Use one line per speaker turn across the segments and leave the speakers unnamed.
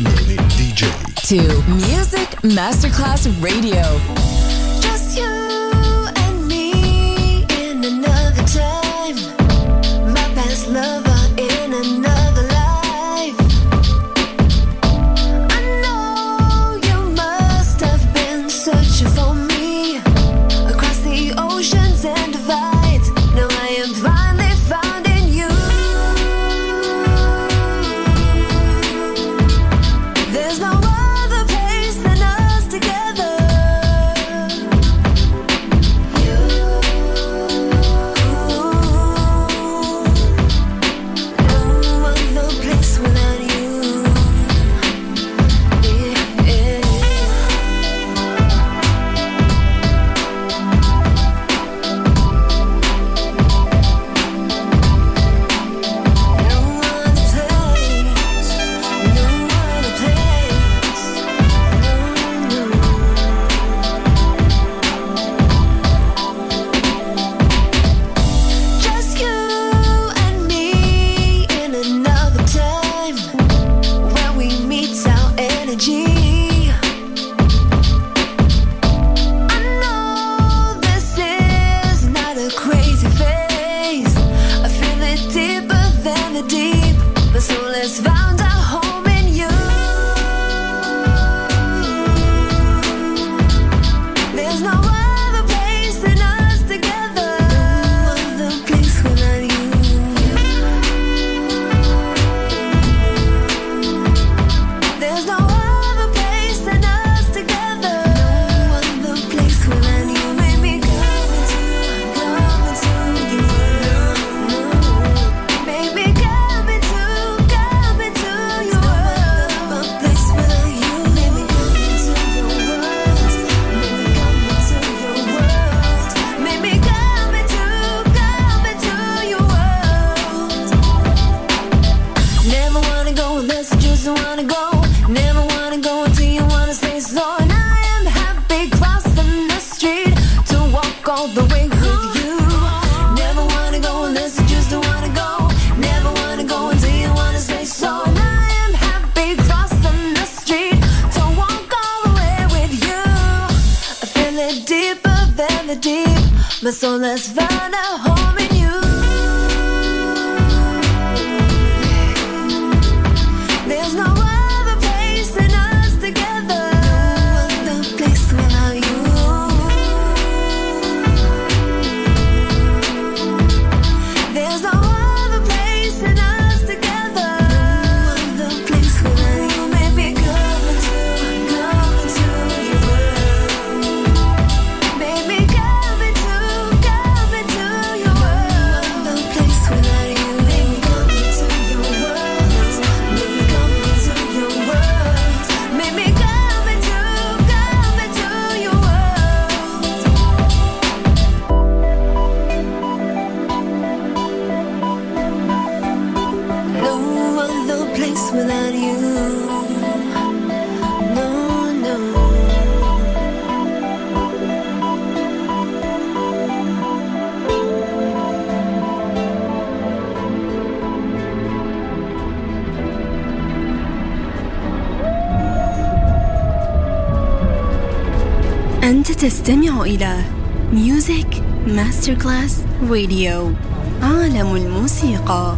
DJ
to Music Masterclass Radio.
Just you.
ماستر كلاس راديو عالم الموسيقى.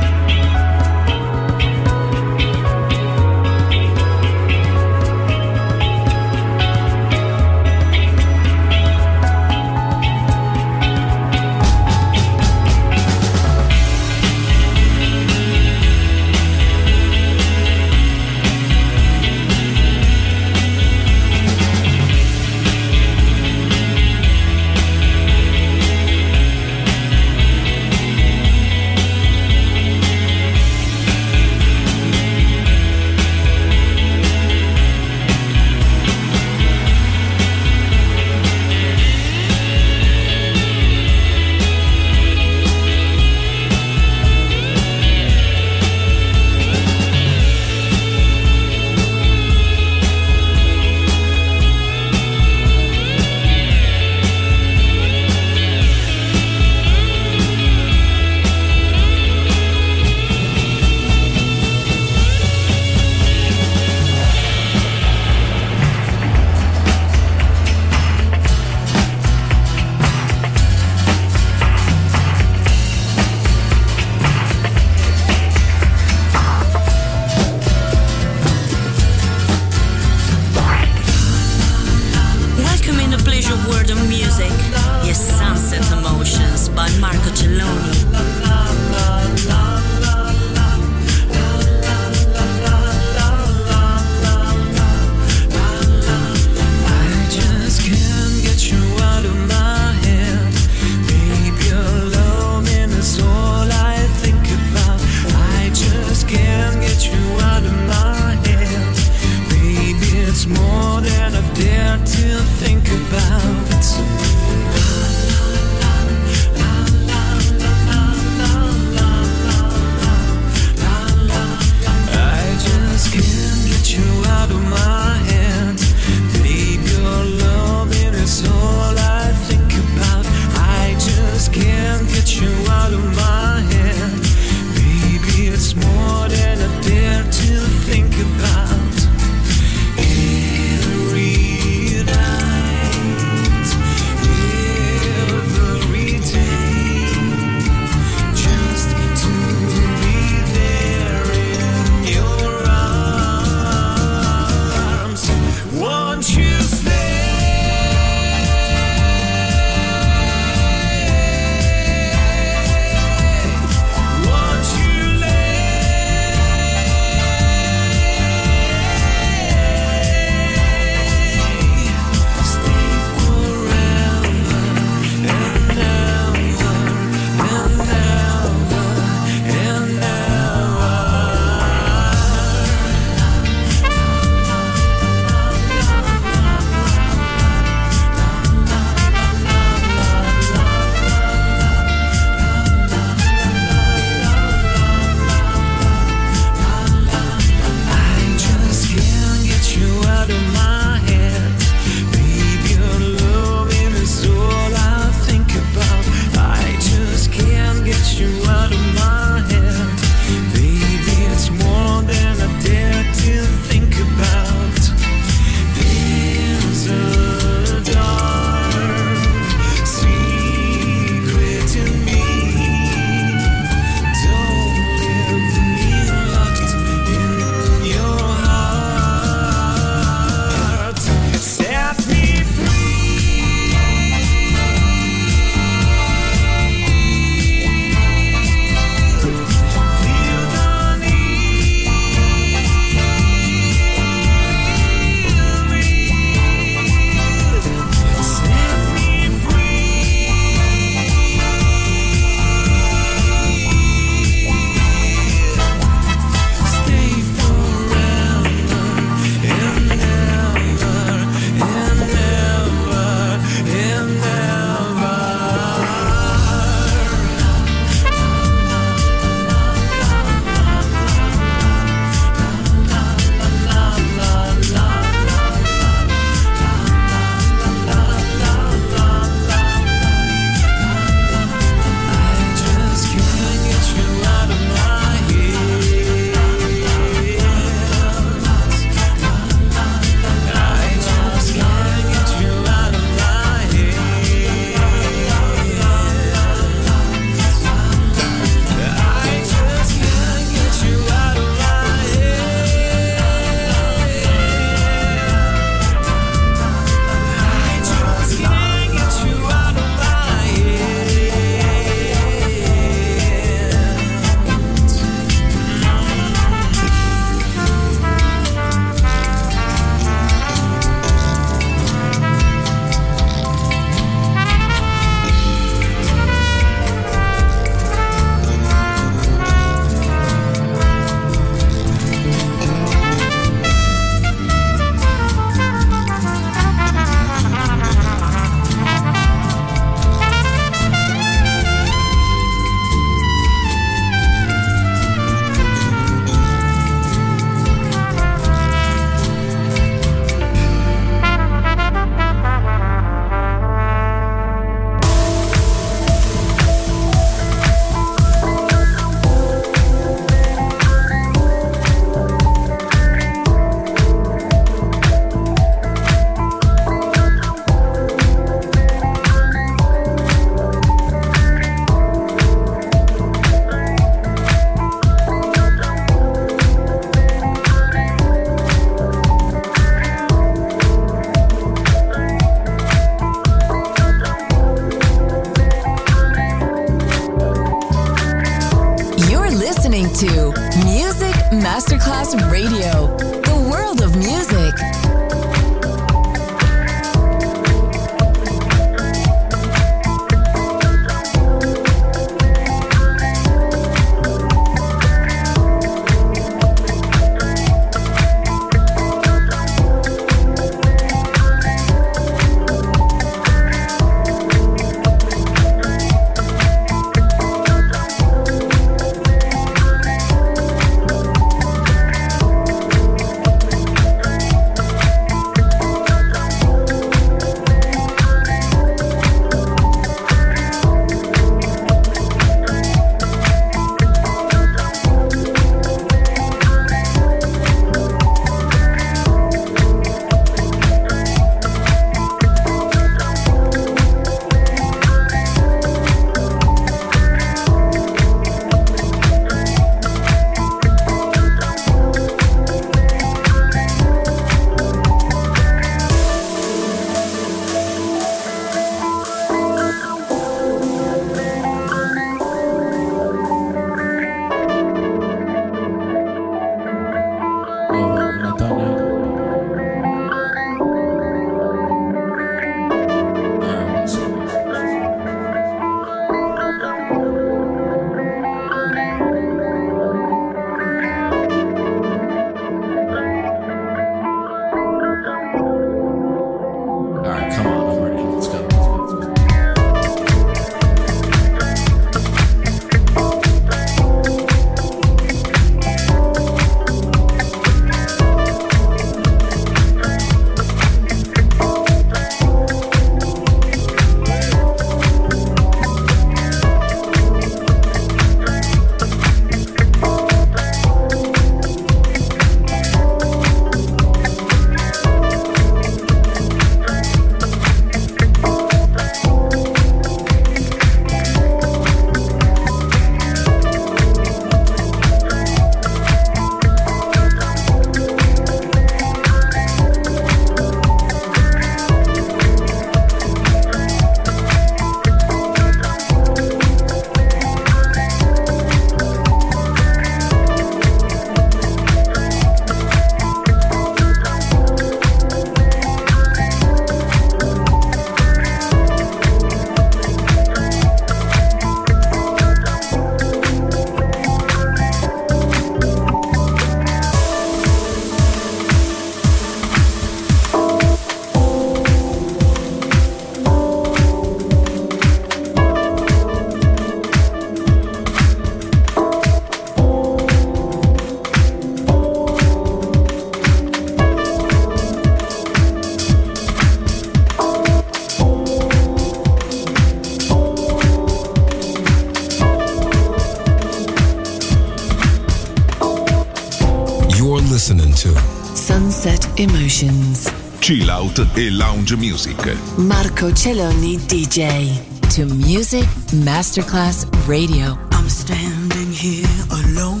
Emotions.
Chill out e lounge music.
Marco Celloni DJ.
To Music Masterclass Radio.
I'm standing here alone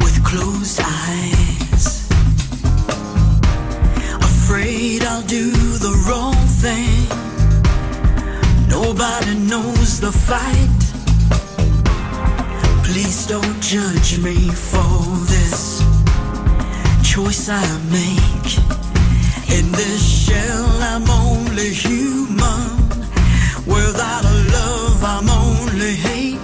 with closed eyes. Afraid I'll do the wrong thing. Nobody knows the fight. Please don't judge me for choice I make. In this shell, I'm only human. Without a love, I'm only hate.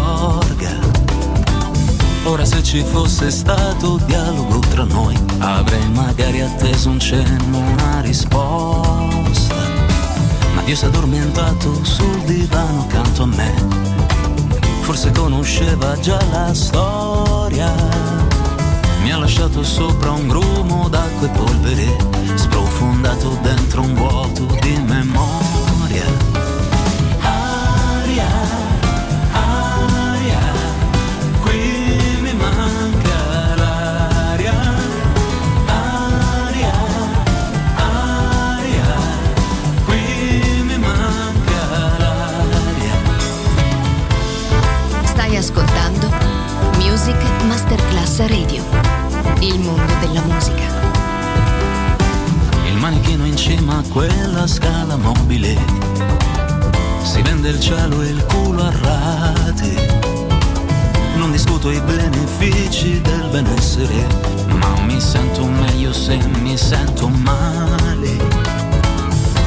Accorga. Ora se ci fosse stato dialogo tra noi, avrei magari atteso un cenno, una risposta. Ma Dio si è addormentato sul divano accanto a me. Forse conosceva già la storia. Mi ha lasciato sopra un grumo d'acqua e polvere, sprofondato dentro un vuoto di memoria.
Masterclass Radio. Il mondo della musica.
Il manichino in cima a quella scala mobile si vende il cielo e il culo a rate. Non discuto i benefici del benessere, ma mi sento meglio se mi sento male.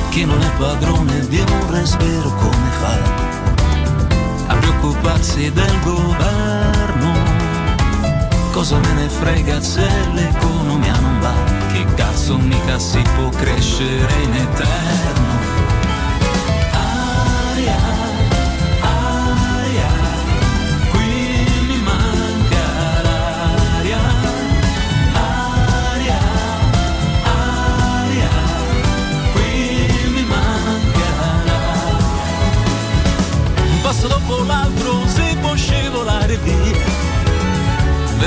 Chi non è padrone di un respiro come fa a preoccuparsi del governo? Cosa me ne frega se l'economia non va? Che cazzo mica si può crescere in eterno? Aria, aria, qui mi manca l'aria. Aria, aria, qui mi manca l'aria. Un passo dopo l'altro si può scivolare via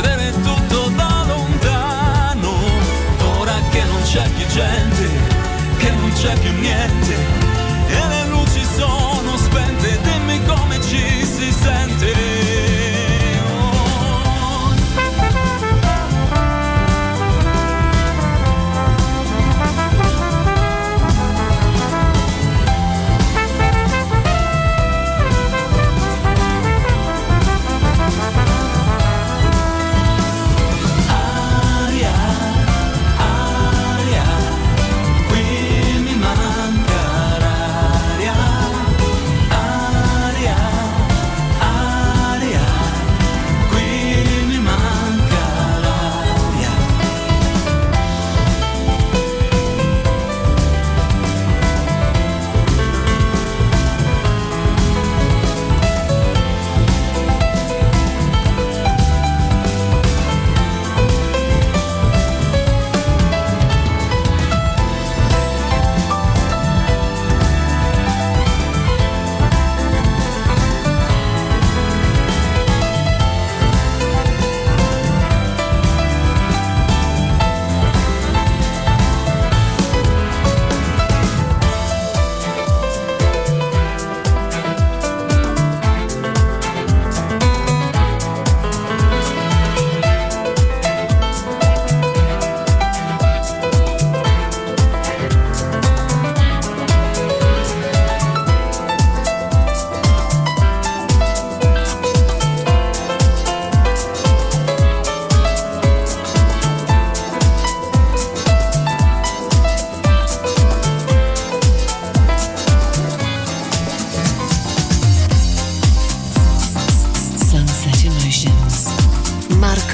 vedere tutto da lontano, ora che non c'è più gente, che non c'è più niente,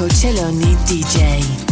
Marco Celloni DJ.